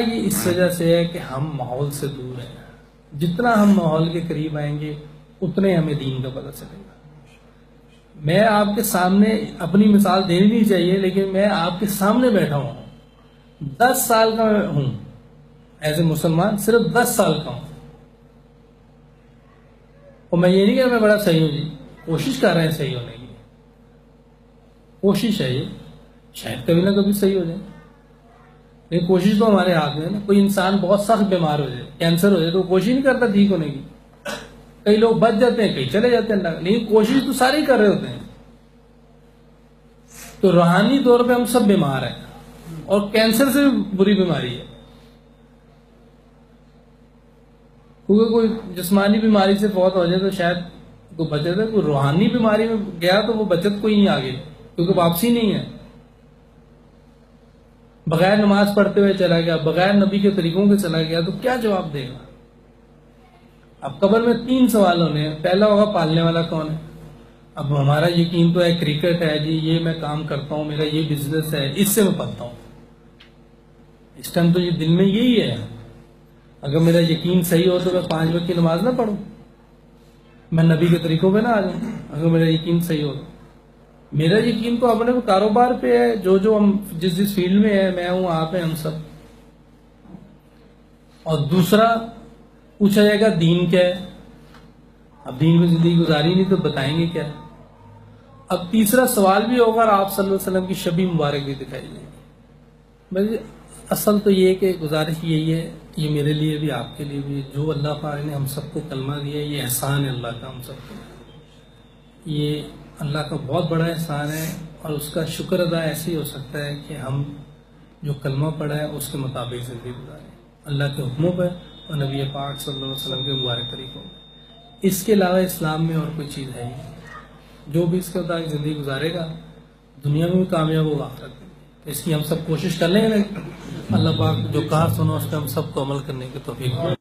یہ اس وجہ سے ہے کہ ہم ماحول سے دور ہیں۔ جتنا ہم ماحول کے قریب آئیں گے، اتنے ہمیں دین کا پتہ چلے گا۔ میں آپ کے سامنے اپنی مثال دینی نہیں چاہیے، لیکن میں آپ کے سامنے بیٹھا ہوں۔ دس سال کا ہوں۔ ایز اے مسلمان صرف دس سال کا ہوں۔ اور میں یہ نہیں کہ میں بڑا صحیح ہوں جی کوشش کر رہے ہیں صحیح ہونے کی۔ کوشش ہے یہ، شاید کبھی نہ کبھی صحیح ہو جائے۔ لیکن کوشش تو ہمارے ہاتھ میں ہے نا۔ کوئی انسان بہت سخت بیمار ہو جائے کینسر ہو جائے تو کوشش نہیں کرتا ٹھیک ہونے کی۔ کئی لوگ بچ جاتے ہیں کئی چلے جاتے ہیں۔ لیکن کوشش تو سارے ہی کر رہے ہوتے ہیں۔ تو روحانی طور پہ ہم سب بیمار ہیں۔ اور کینسر سے بھی بری بیماری ہے۔ کیونکہ کوئی جسمانی بیماری سے فوت ہو جائے تو شاید کوئی بچت ہے۔ کوئی روحانی بیماری میں گیا تو وہ بچت کوئی نہیں آگے، کیونکہ واپسی نہیں ہے۔ بغیر نماز پڑھتے ہوئے چلا گیا، بغیر نبی کے طریقوں کے چلا گیا، تو کیا جواب دے گا؟ اب قبر میں تین سوال ہونے ہیں۔ پہلا ہوگا، پالنے والا کون ہے؟ اب ہمارا یقین تو ہے، کرکٹ ہے جی یہ میں کام کرتا ہوں، میرا یہ بزنس ہے، اس سے میں پڑھتا ہوں۔ اس ٹائم تو یہ دل میں یہی ہے۔ اگر میرا یقین صحیح ہو تو میں پانچ وقت کی نماز نہ پڑھوں۔ میں نبی کے طریقوں پہ نہ آ جاؤں، اگر میرا یقین صحیح ہو تو۔ میرا یقین تو اپنے کاروبار پہ ہے، جو جو ہم جس جس فیلڈ میں ہے میں ہوں، آپ ہیں، ہم سب۔ اور دوسرا، پوچھا جائے گا دین کیا ہے؟ اب دین میں زندگی گزاری نہیں تو بتائیں گے کیا؟ اب تیسرا سوال بھی ہوگا اور آپ صلی اللہ علیہ وسلم کی شبی مبارک بھی دکھائی جائے گی۔ بھائی اصل تو یہ کہ گزارش یہی ہے، یہ میرے لیے بھی، آپ کے لیے بھی، جو اللہ پاک نے ہم سب کو کلمہ دیا یہ احسان ہے اللہ کا ہم سب کو۔ یہ اللہ کا بہت بڑا احسان ہے اور اس کا شکر ادا ایسے ہی ہو سکتا ہے کہ ہم جو کلمہ پڑھا ہے اس کے مطابق زندگی گزاریں۔ اللہ کے حکموں پہ اور نبی پاک صلی اللہ علیہ وسلم کے مبارک طریقوں میں اس کے علاوہ اسلام میں اور کوئی چیز ہے ہی جو بھی اس کے مطابق زندگی گزارے گا، دنیا میں بھی کامیاب ہوگا، آخرت اس کی ہم سب کوشش کر لیں گے۔ اللہ پاک جو کہا سنو، اس پہ ہم سب کو عمل کرنے کے توفیق